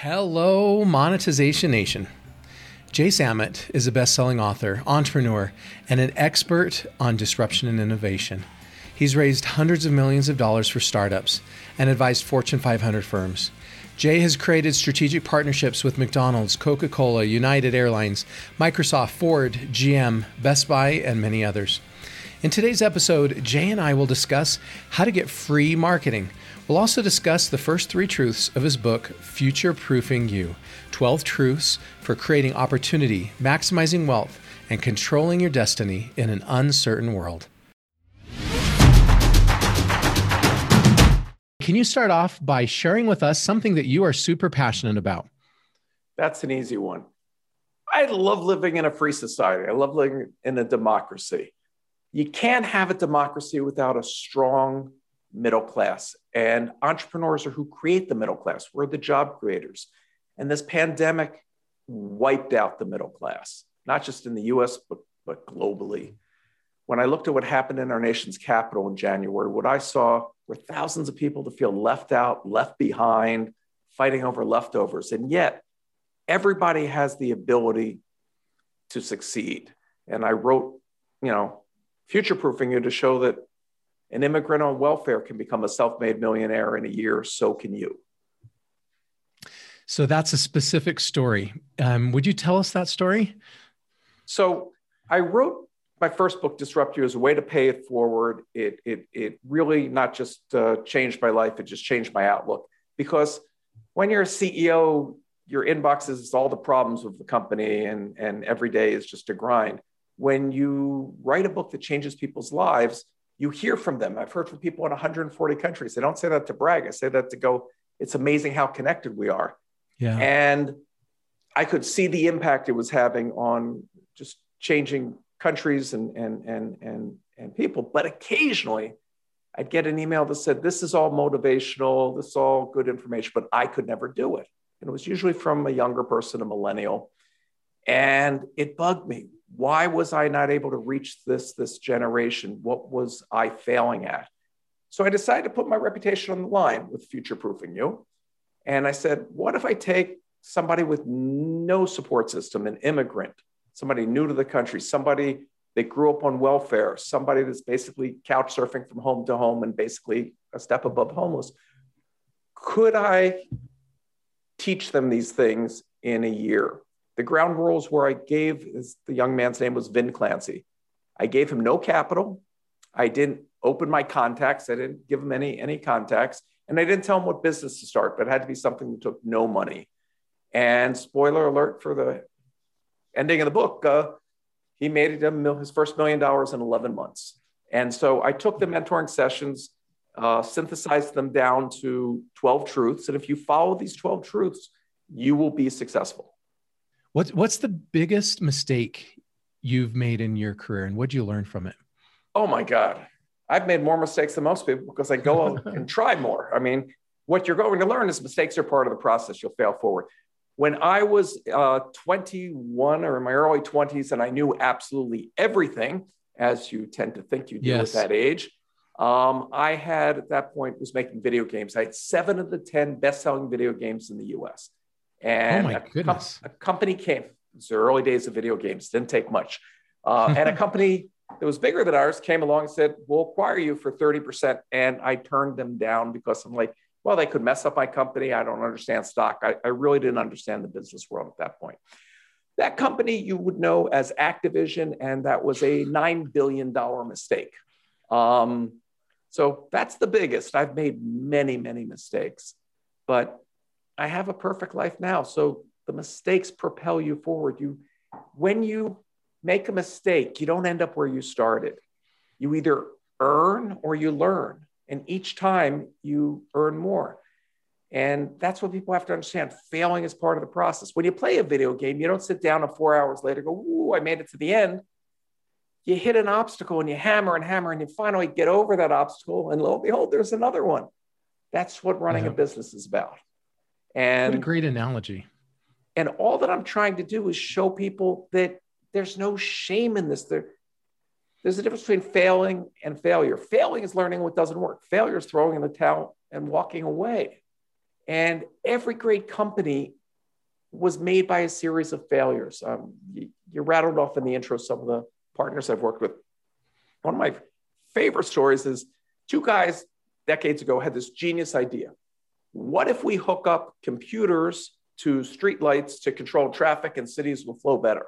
Hello, Monetization Nation. Jay Samit is a best selling author, entrepreneur, and an expert on disruption and innovation. He's raised hundreds of millions of dollars for startups and advised Fortune 500 firms. Jay has created strategic partnerships with McDonald's, Coca Cola, United Airlines, Microsoft, Ford, GM, Best Buy, and many others. In today's episode, Jay and I will discuss how to get free marketing We'll also discuss the first three truths of his book, Future Proofing You 12 Truths for Creating Opportunity, Maximizing Wealth, and Controlling Your Destiny in an Uncertain World. Can you start off by sharing with us something that you are super passionate about? That's an easy one. I love living in a free society. I love living in a democracy. You can't have a democracy without a strong middle class. And entrepreneurs are who create the middle class. We're the job creators. And this pandemic wiped out the middle class, not just in the US, but, but globally. When I looked at what happened in our nation's capital in January, what I saw were thousands of people to feel left out, left behind, fighting over leftovers. And yet, everybody has the ability to succeed. And I wrote, you know, future proofing you to show that an immigrant on welfare can become a self made millionaire in a year, so can you. So that's a specific story. Um, would you tell us that story? So I wrote my first book, Disrupt You, as a way to pay it forward. It, it, it really not just uh, changed my life, it just changed my outlook. Because when you're a CEO, your inbox is all the problems of the company, and, and every day is just a grind. When you write a book that changes people's lives, you hear from them. I've heard from people in 140 countries. They don't say that to brag. I say that to go, it's amazing how connected we are. Yeah. And I could see the impact it was having on just changing countries and and and and and people. But occasionally I'd get an email that said, This is all motivational, this is all good information, but I could never do it. And it was usually from a younger person, a millennial. And it bugged me why was I not able to reach this this generation? What was I failing at? So I decided to put my reputation on the line with future proofing you. And I said, what if I take somebody with no support system, an immigrant, somebody new to the country, somebody that grew up on welfare, somebody that's basically couch surfing from home to home and basically a step above homeless. Could I teach them these things in a year? The ground rules where I gave his, the young man's name was Vin Clancy. I gave him no capital. I didn't open my contacts. I didn't give him any, any contacts. And I didn't tell him what business to start, but it had to be something that took no money. And spoiler alert for the ending of the book, uh, he made it his first million dollars in 11 months. And so I took the mentoring sessions, uh, synthesized them down to 12 truths. And if you follow these 12 truths, you will be successful. What's what's the biggest mistake you've made in your career, and what did you learn from it? Oh my God, I've made more mistakes than most people because I go and try more. I mean, what you're going to learn is mistakes are part of the process. You'll fail forward. When I was uh, 21 or in my early 20s, and I knew absolutely everything, as you tend to think you do yes. at that age. Um, I had at that point was making video games. I had seven of the 10 best-selling video games in the US. And oh my goodness. A, a company came. It was the early days of video games. Didn't take much. Uh, and a company that was bigger than ours came along and said, "We'll acquire you for thirty percent." And I turned them down because I'm like, "Well, they could mess up my company. I don't understand stock. I, I really didn't understand the business world at that point." That company you would know as Activision, and that was a nine billion dollar mistake. Um, so that's the biggest. I've made many, many mistakes, but I have a perfect life now. So the mistakes propel you forward. You, when you make a mistake, you don't end up where you started. You either earn or you learn. And each time you earn more. And that's what people have to understand. Failing is part of the process. When you play a video game, you don't sit down and four hours later go, Ooh, I made it to the end. You hit an obstacle and you hammer and hammer and you finally get over that obstacle. And lo and behold, there's another one. That's what running yeah. a mm-hmm. business is about. And what a great analogy. And all that I'm trying to do is show people that there's no shame in this. There, there's a difference between failing and failure. Failing is learning what doesn't work. Failure is throwing in the towel and walking away. And every great company was made by a series of failures. Um, you, you rattled off in the intro some of the partners I've worked with. One of my favorite stories is two guys decades ago had this genius idea. What if we hook up computers to streetlights to control traffic and cities will flow better?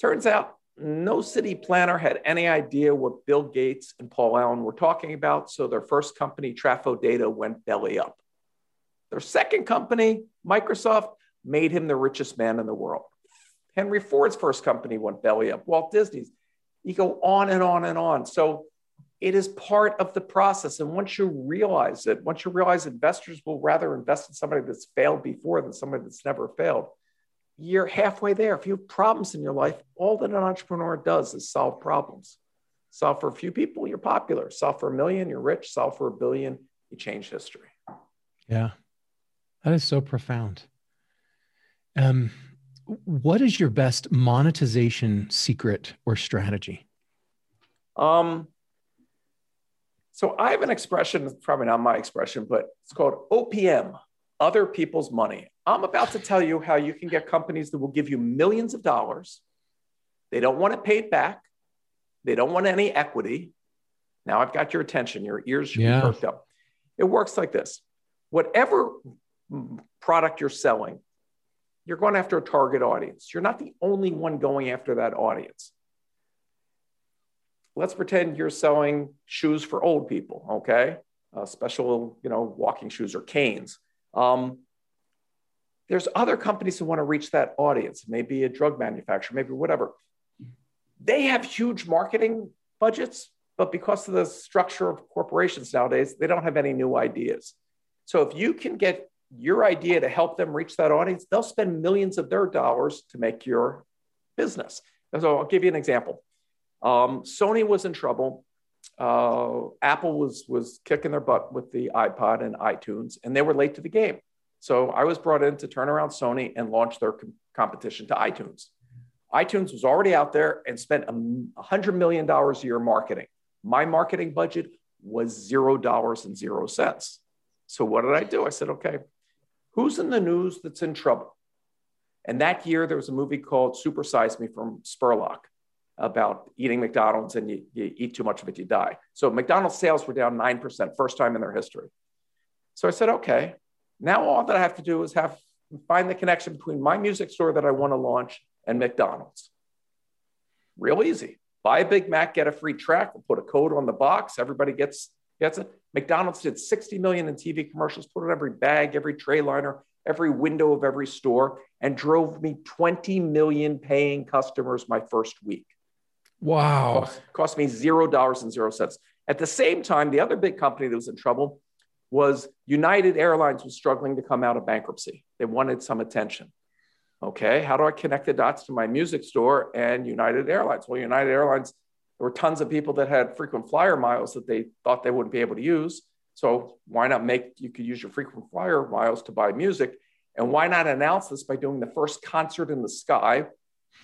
Turns out no city planner had any idea what Bill Gates and Paul Allen were talking about. So their first company, Traf-O-Data, went belly up. Their second company, Microsoft, made him the richest man in the world. Henry Ford's first company went belly up. Walt Disney's. You go on and on and on. So it is part of the process. And once you realize it, once you realize investors will rather invest in somebody that's failed before than somebody that's never failed, you're halfway there. If you have problems in your life, all that an entrepreneur does is solve problems. Solve for a few people, you're popular. Solve for a million, you're rich. Solve for a billion, you change history. Yeah, that is so profound. Um, what is your best monetization secret or strategy? Um, so I have an expression, probably not my expression, but it's called OPM, other people's money. I'm about to tell you how you can get companies that will give you millions of dollars. They don't want to pay it paid back. They don't want any equity. Now I've got your attention. Your ears should yeah. be perked up. It works like this. Whatever product you're selling, you're going after a target audience. You're not the only one going after that audience. Let's pretend you're selling shoes for old people, okay? Uh, special, you know, walking shoes or canes. Um, there's other companies who want to reach that audience, maybe a drug manufacturer, maybe whatever. They have huge marketing budgets, but because of the structure of corporations nowadays, they don't have any new ideas. So if you can get your idea to help them reach that audience, they'll spend millions of their dollars to make your business. So I'll give you an example. Um, Sony was in trouble. Uh, Apple was was kicking their butt with the iPod and iTunes, and they were late to the game. So I was brought in to turn around Sony and launch their com- competition to iTunes. iTunes was already out there and spent a hundred million dollars a year marketing. My marketing budget was zero dollars and zero cents. So what did I do? I said, okay, who's in the news that's in trouble? And that year, there was a movie called Super Size Me from Spurlock about eating McDonald's and you, you, eat too much of it, you die. So McDonald's sales were down 9%, first time in their history. So I said, okay, now all that I have to do is have find the connection between my music store that I want to launch and McDonald's. Real easy. Buy a Big Mac, get a free track, we'll put a code on the box, everybody gets gets it. McDonald's did 60 million in TV commercials, put it every bag, every tray liner, every window of every store, and drove me 20 million paying customers my first week. Wow. Cost, cost me zero dollars and zero cents. At the same time, the other big company that was in trouble was United Airlines was struggling to come out of bankruptcy. They wanted some attention. Okay, how do I connect the dots to my music store and United Airlines? Well, United Airlines there were tons of people that had frequent flyer miles that they thought they wouldn't be able to use. So why not make you could use your frequent flyer miles to buy music? And why not announce this by doing the first concert in the sky?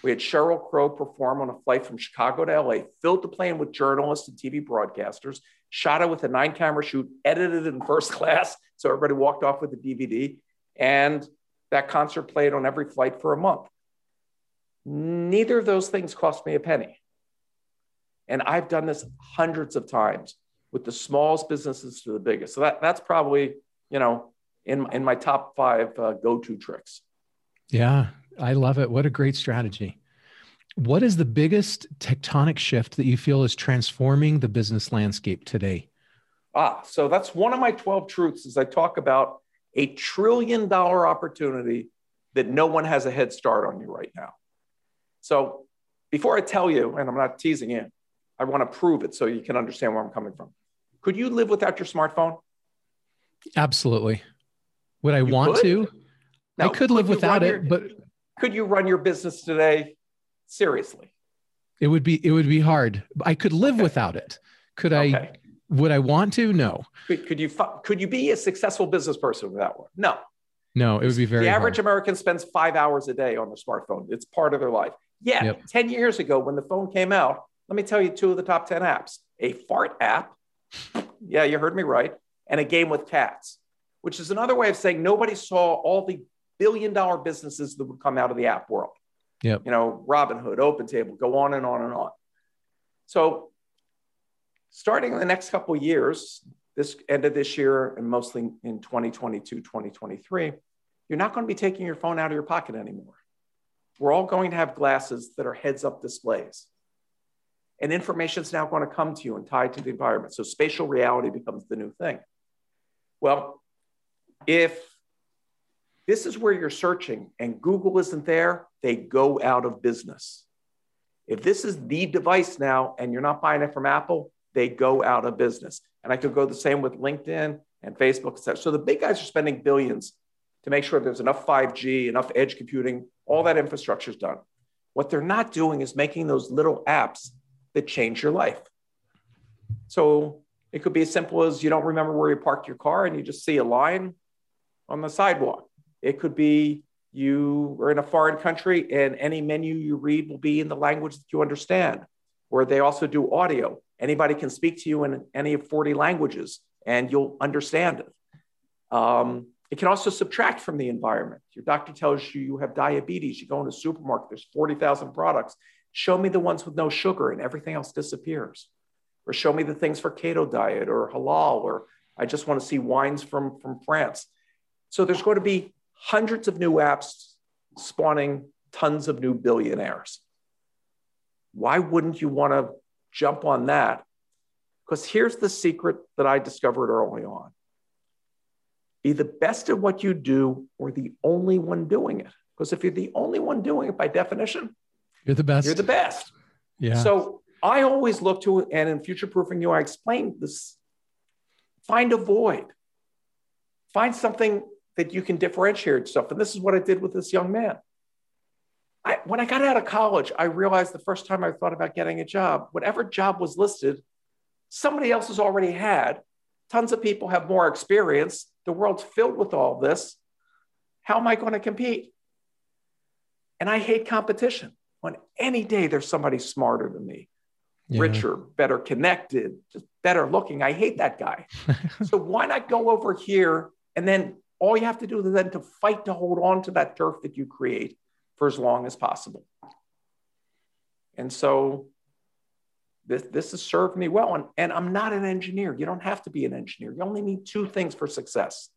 We had Sheryl Crow perform on a flight from Chicago to LA, filled the plane with journalists and TV broadcasters, shot it with a nine camera shoot, edited in first class. So everybody walked off with the DVD. And that concert played on every flight for a month. Neither of those things cost me a penny. And I've done this hundreds of times with the smallest businesses to the biggest. So that, that's probably, you know, in, in my top five uh, go-to tricks. Yeah, I love it. What a great strategy. What is the biggest tectonic shift that you feel is transforming the business landscape today? Ah, so that's one of my 12 truths as I talk about a trillion dollar opportunity that no one has a head start on you right now. So before I tell you, and I'm not teasing you, I want to prove it so you can understand where I'm coming from. Could you live without your smartphone? Absolutely. Would I you want could? to? I could, could live without it, your, but could you run your business today? Seriously. It would be it would be hard. I could live okay. without it. Could okay. I would I want to? No. Could, could, you could you be a successful business person without one? No. No, it would be very The average hard. American spends 5 hours a day on their smartphone. It's part of their life. Yeah, yep. 10 years ago when the phone came out, let me tell you two of the top 10 apps a fart app. Yeah, you heard me right. And a game with cats. which is another way of saying nobody saw all the billion dollar businesses that would come out of the app world. Yep. You know, Robinhood, OpenTable, go on and on and on. So, starting in the next couple of years, this end of this year and mostly in 2022, 2023, you're not going to be taking your phone out of your pocket anymore. We're all going to have glasses that are heads up displays. And information is now going to come to you and tied to the environment. So spatial reality becomes the new thing. Well, if this is where you're searching and Google isn't there, they go out of business. If this is the device now and you're not buying it from Apple, they go out of business. And I could go the same with LinkedIn and Facebook. So the big guys are spending billions to make sure there's enough 5G, enough edge computing, all that infrastructure is done. What they're not doing is making those little apps that change your life. So it could be as simple as you don't remember where you parked your car and you just see a line on the sidewalk. It could be you are in a foreign country and any menu you read will be in the language that you understand. Or they also do audio. Anybody can speak to you in any of 40 languages and you'll understand it. Um, it can also subtract from the environment. Your doctor tells you you have diabetes. You go in a supermarket, there's 40,000 products. Show me the ones with no sugar and everything else disappears. Or show me the things for keto diet or halal, or I just want to see wines from, from France. So there's going to be hundreds of new apps spawning tons of new billionaires. Why wouldn't you want to jump on that? Because here's the secret that I discovered early on be the best at what you do or the only one doing it. Because if you're the only one doing it by definition, you're the best. You're the best. Yeah. So I always look to, and in future proofing you, I explain this find a void, find something that you can differentiate yourself. And this is what I did with this young man. I, when I got out of college, I realized the first time I thought about getting a job, whatever job was listed, somebody else has already had. Tons of people have more experience. The world's filled with all this. How am I going to compete? And I hate competition. On any day, there's somebody smarter than me, yeah. richer, better connected, just better looking. I hate that guy. so why not go over here and then all you have to do is then to fight to hold on to that turf that you create for as long as possible. And so this, this has served me well. And, and I'm not an engineer. You don't have to be an engineer. You only need two things for success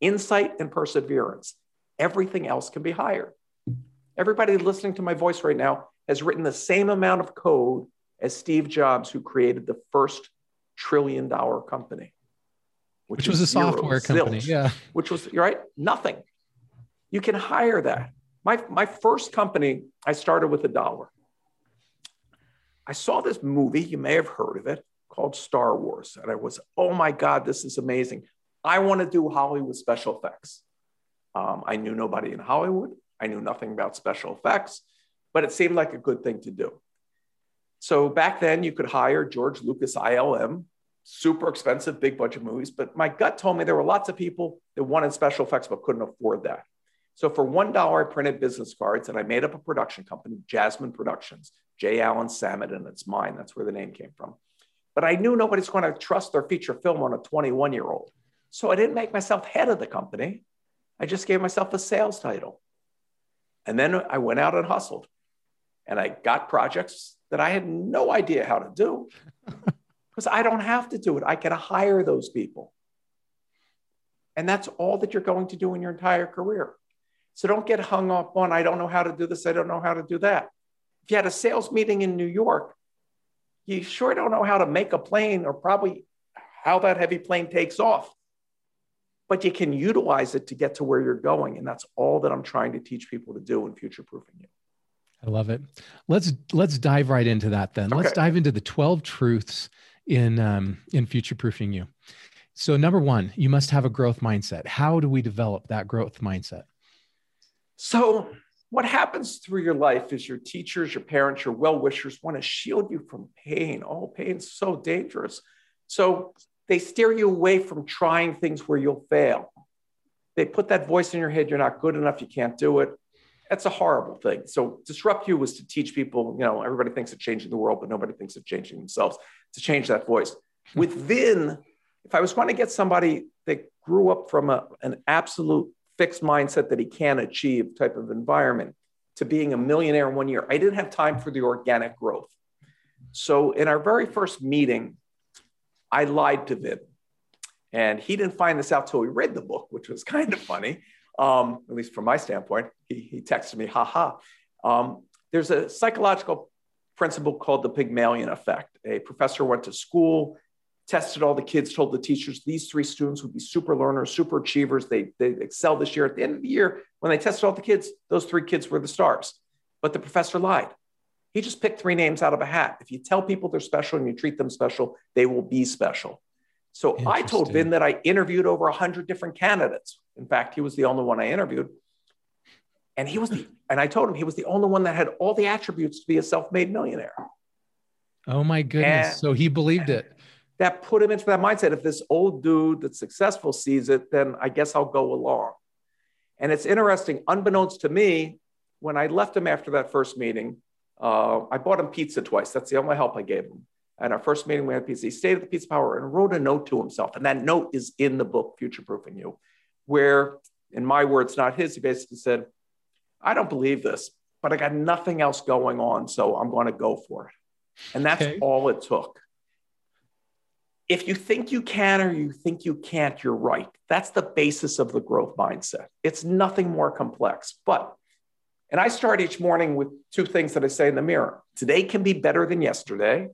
insight and perseverance. Everything else can be hired. Everybody listening to my voice right now has written the same amount of code as Steve Jobs, who created the first trillion dollar company, which, which was a software company. Yeah. Which was, right? Nothing. You can hire that. My, my first company, I started with a dollar. I saw this movie, you may have heard of it, called Star Wars. And I was, oh my God, this is amazing. I want to do Hollywood special effects. Um, I knew nobody in Hollywood. I knew nothing about special effects, but it seemed like a good thing to do. So back then, you could hire George Lucas ILM, super expensive, big budget movies. But my gut told me there were lots of people that wanted special effects but couldn't afford that. So for $1, I printed business cards and I made up a production company, Jasmine Productions. J. Allen Samit, and it's mine. That's where the name came from. But I knew nobody's going to trust their feature film on a 21 year old. So I didn't make myself head of the company. I just gave myself a sales title. And then I went out and hustled. And I got projects that I had no idea how to do because I don't have to do it. I can hire those people. And that's all that you're going to do in your entire career. So don't get hung up on, I don't know how to do this, I don't know how to do that. If you had a sales meeting in New York, you sure don't know how to make a plane or probably how that heavy plane takes off. But you can utilize it to get to where you're going. And that's all that I'm trying to teach people to do in future proofing you. I love it. Let's let's dive right into that then. Okay. Let's dive into the 12 truths in um, in future proofing you. So number one, you must have a growth mindset. How do we develop that growth mindset? So what happens through your life is your teachers, your parents, your well wishers want to shield you from pain. All Oh, pain's so dangerous. So they steer you away from trying things where you'll fail. They put that voice in your head, you're not good enough, you can't do it. That's a horrible thing. So disrupt you was to teach people, you know, everybody thinks of changing the world, but nobody thinks of changing themselves, to change that voice. Within if I was going to get somebody that grew up from a, an absolute fixed mindset that he can achieve type of environment to being a millionaire in one year, I didn't have time for the organic growth. So in our very first meeting, I lied to Vin. And he didn't find this out till he read the book, which was kind of funny, um, at least from my standpoint. He, he texted me, haha. Um, there's a psychological principle called the Pygmalion effect. A professor went to school, tested all the kids, told the teachers these three students would be super learners, super achievers. They, they excel this year. At the end of the year, when they tested all the kids, those three kids were the stars. But the professor lied. He just picked three names out of a hat. If you tell people they're special and you treat them special, they will be special. So I told Vin that I interviewed over 100 different candidates. In fact, he was the only one I interviewed. And he was the, and I told him he was the only one that had all the attributes to be a self-made millionaire. Oh my goodness. And so he believed it. That put him into that mindset. If this old dude that's successful sees it, then I guess I'll go along. And it's interesting, unbeknownst to me, when I left him after that first meeting, uh, I bought him pizza twice. That's the only help I gave him. And our first meeting, we had pizza. He stayed at the Pizza Power and wrote a note to himself. And that note is in the book, Future Proofing You, where, in my words, not his, he basically said, I don't believe this, but I got nothing else going on. So I'm going to go for it. And that's okay. all it took. If you think you can or you think you can't, you're right. That's the basis of the growth mindset. It's nothing more complex. But and I start each morning with two things that I say in the mirror. Today can be better than yesterday,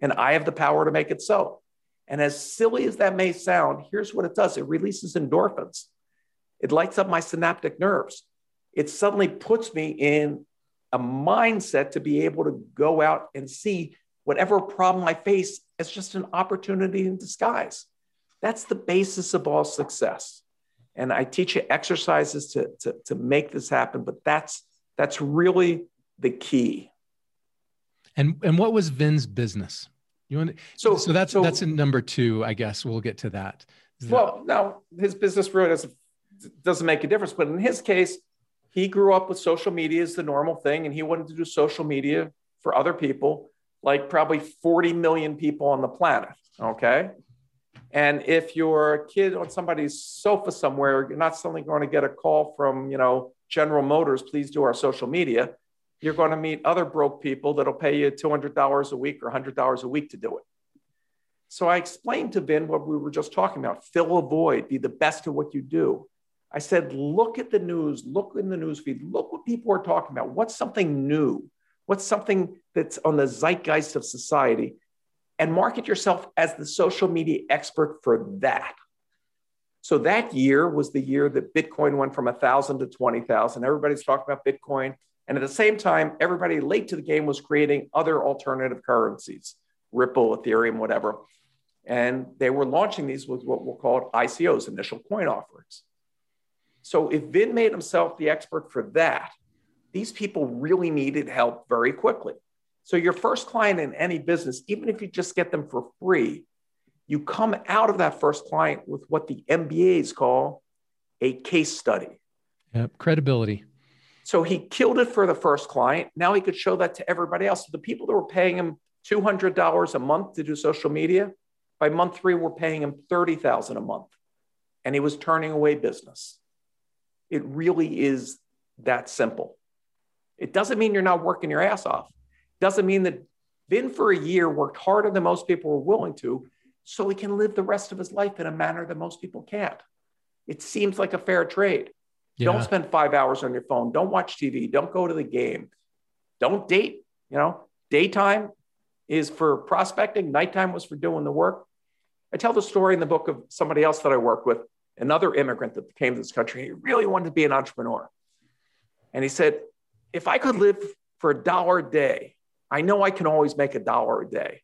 and I have the power to make it so. And as silly as that may sound, here's what it does it releases endorphins, it lights up my synaptic nerves. It suddenly puts me in a mindset to be able to go out and see whatever problem I face as just an opportunity in disguise. That's the basis of all success. And I teach you exercises to, to, to make this happen, but that's that's really the key. And and what was Vin's business? You want to, so so that's so, that's in number two, I guess. We'll get to that. Well, now his business really doesn't doesn't make a difference, but in his case, he grew up with social media as the normal thing, and he wanted to do social media for other people, like probably 40 million people on the planet. Okay. And if you're a kid on somebody's sofa somewhere, you're not suddenly going to get a call from, you know, General Motors, please do our social media. You're going to meet other broke people that'll pay you $200 a week or $100 a week to do it. So I explained to Vin what we were just talking about fill a void, be the best at what you do. I said, look at the news, look in the news feed, look what people are talking about. What's something new? What's something that's on the zeitgeist of society? And market yourself as the social media expert for that. So that year was the year that Bitcoin went from 1,000 to 20,000. Everybody's talking about Bitcoin. And at the same time, everybody late to the game was creating other alternative currencies, Ripple, Ethereum, whatever. And they were launching these with what were called ICOs, initial coin offerings. So if Vin made himself the expert for that, these people really needed help very quickly. So your first client in any business, even if you just get them for free, you come out of that first client with what the MBAs call a case study. Yep, credibility. So he killed it for the first client. Now he could show that to everybody else. So the people that were paying him $200 a month to do social media, by month three, were paying him 30,000 a month. And he was turning away business. It really is that simple. It doesn't mean you're not working your ass off. It doesn't mean that Vin for a year worked harder than most people were willing to, so he can live the rest of his life in a manner that most people can't. It seems like a fair trade. Yeah. Don't spend five hours on your phone. Don't watch TV. Don't go to the game. Don't date. You know, daytime is for prospecting, nighttime was for doing the work. I tell the story in the book of somebody else that I work with, another immigrant that came to this country. He really wanted to be an entrepreneur. And he said, if I could live for a dollar a day, I know I can always make a dollar a day.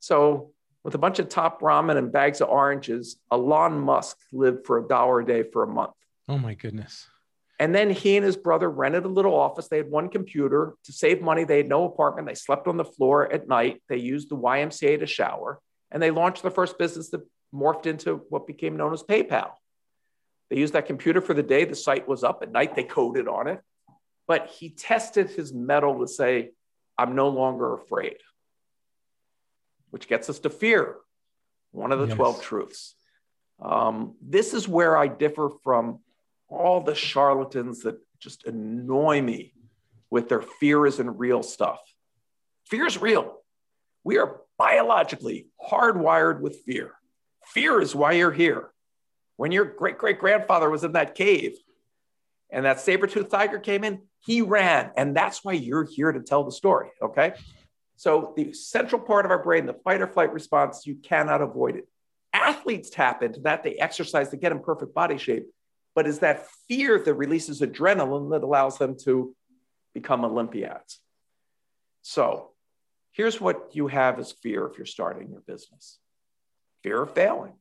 So with a bunch of top ramen and bags of oranges, Elon Musk lived for a dollar a day for a month. Oh my goodness. And then he and his brother rented a little office. They had one computer to save money. They had no apartment. They slept on the floor at night. They used the YMCA to shower. And they launched the first business that morphed into what became known as PayPal. They used that computer for the day. The site was up at night. They coded on it. But he tested his mettle to say, I'm no longer afraid which gets us to fear. one of the yes. 12 truths. Um, this is where I differ from all the charlatans that just annoy me with their fear isn't real stuff. Fear is real. We are biologically hardwired with fear. Fear is why you're here. When your great great grandfather was in that cave and that saber tooth tiger came in, he ran. And that's why you're here to tell the story. Okay. So, the central part of our brain, the fight or flight response, you cannot avoid it. Athletes tap into that. They exercise to get in perfect body shape. But is that fear that releases adrenaline that allows them to become Olympiads? So, here's what you have as fear if you're starting your business fear of failing,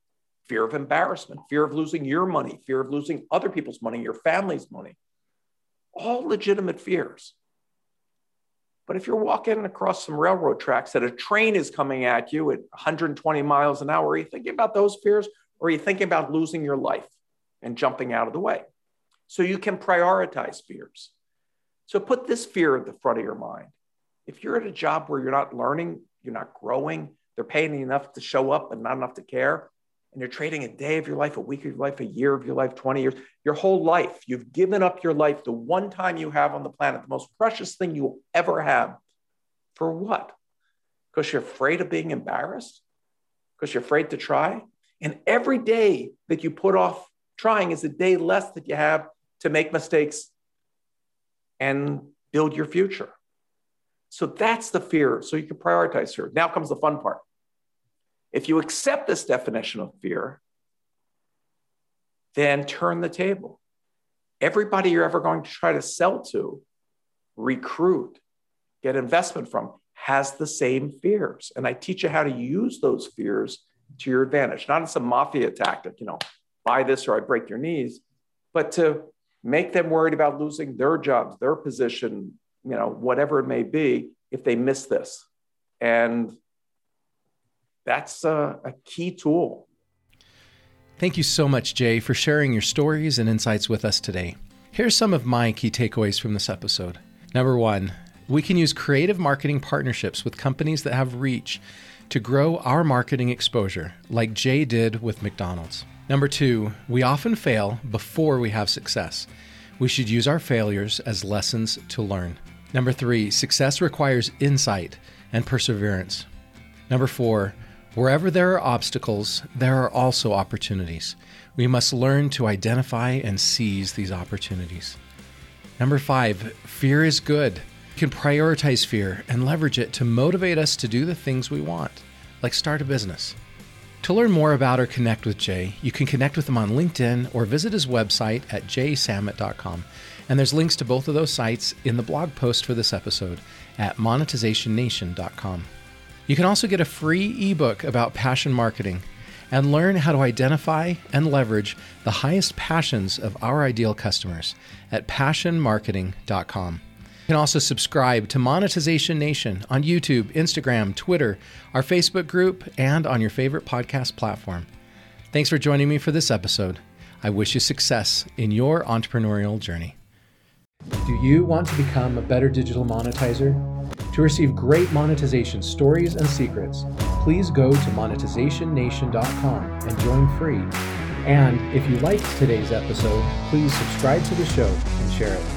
fear of embarrassment, fear of losing your money, fear of losing other people's money, your family's money. All legitimate fears. But if you're walking across some railroad tracks that a train is coming at you at 120 miles an hour, are you thinking about those fears or are you thinking about losing your life and jumping out of the way? So you can prioritize fears. So put this fear at the front of your mind. If you're at a job where you're not learning, you're not growing, they're paying you enough to show up but not enough to care, and you're trading a day of your life, a week of your life, a year of your life, 20 years, your whole life. You've given up your life, the one time you have on the planet, the most precious thing you will ever have. For what? Because you're afraid of being embarrassed? Because you're afraid to try? And every day that you put off trying is a day less that you have to make mistakes and build your future. So that's the fear. So you can prioritize fear. Now comes the fun part. If you accept this definition of fear, then turn the table. Everybody you're ever going to try to sell to, recruit, get investment from has the same fears. And I teach you how to use those fears to your advantage, not as a mafia tactic, you know, buy this or I break your knees, but to make them worried about losing their jobs, their position, you know, whatever it may be, if they miss this. And that's a, a key tool. Thank you so much, Jay, for sharing your stories and insights with us today. Here's some of my key takeaways from this episode. Number one, we can use creative marketing partnerships with companies that have reach to grow our marketing exposure, like Jay did with McDonald's. Number two, we often fail before we have success. We should use our failures as lessons to learn. Number three, success requires insight and perseverance. Number four, Wherever there are obstacles, there are also opportunities. We must learn to identify and seize these opportunities. Number five, fear is good. We can prioritize fear and leverage it to motivate us to do the things we want, like start a business. To learn more about or connect with Jay, you can connect with him on LinkedIn or visit his website at jaysamit.com. And there's links to both of those sites in the blog post for this episode at monetizationnation.com. You can also get a free ebook about passion marketing and learn how to identify and leverage the highest passions of our ideal customers at passionmarketing.com. You can also subscribe to Monetization Nation on YouTube, Instagram, Twitter, our Facebook group, and on your favorite podcast platform. Thanks for joining me for this episode. I wish you success in your entrepreneurial journey. Do you want to become a better digital monetizer? To receive great monetization stories and secrets, please go to monetizationnation.com and join free. And if you liked today's episode, please subscribe to the show and share it.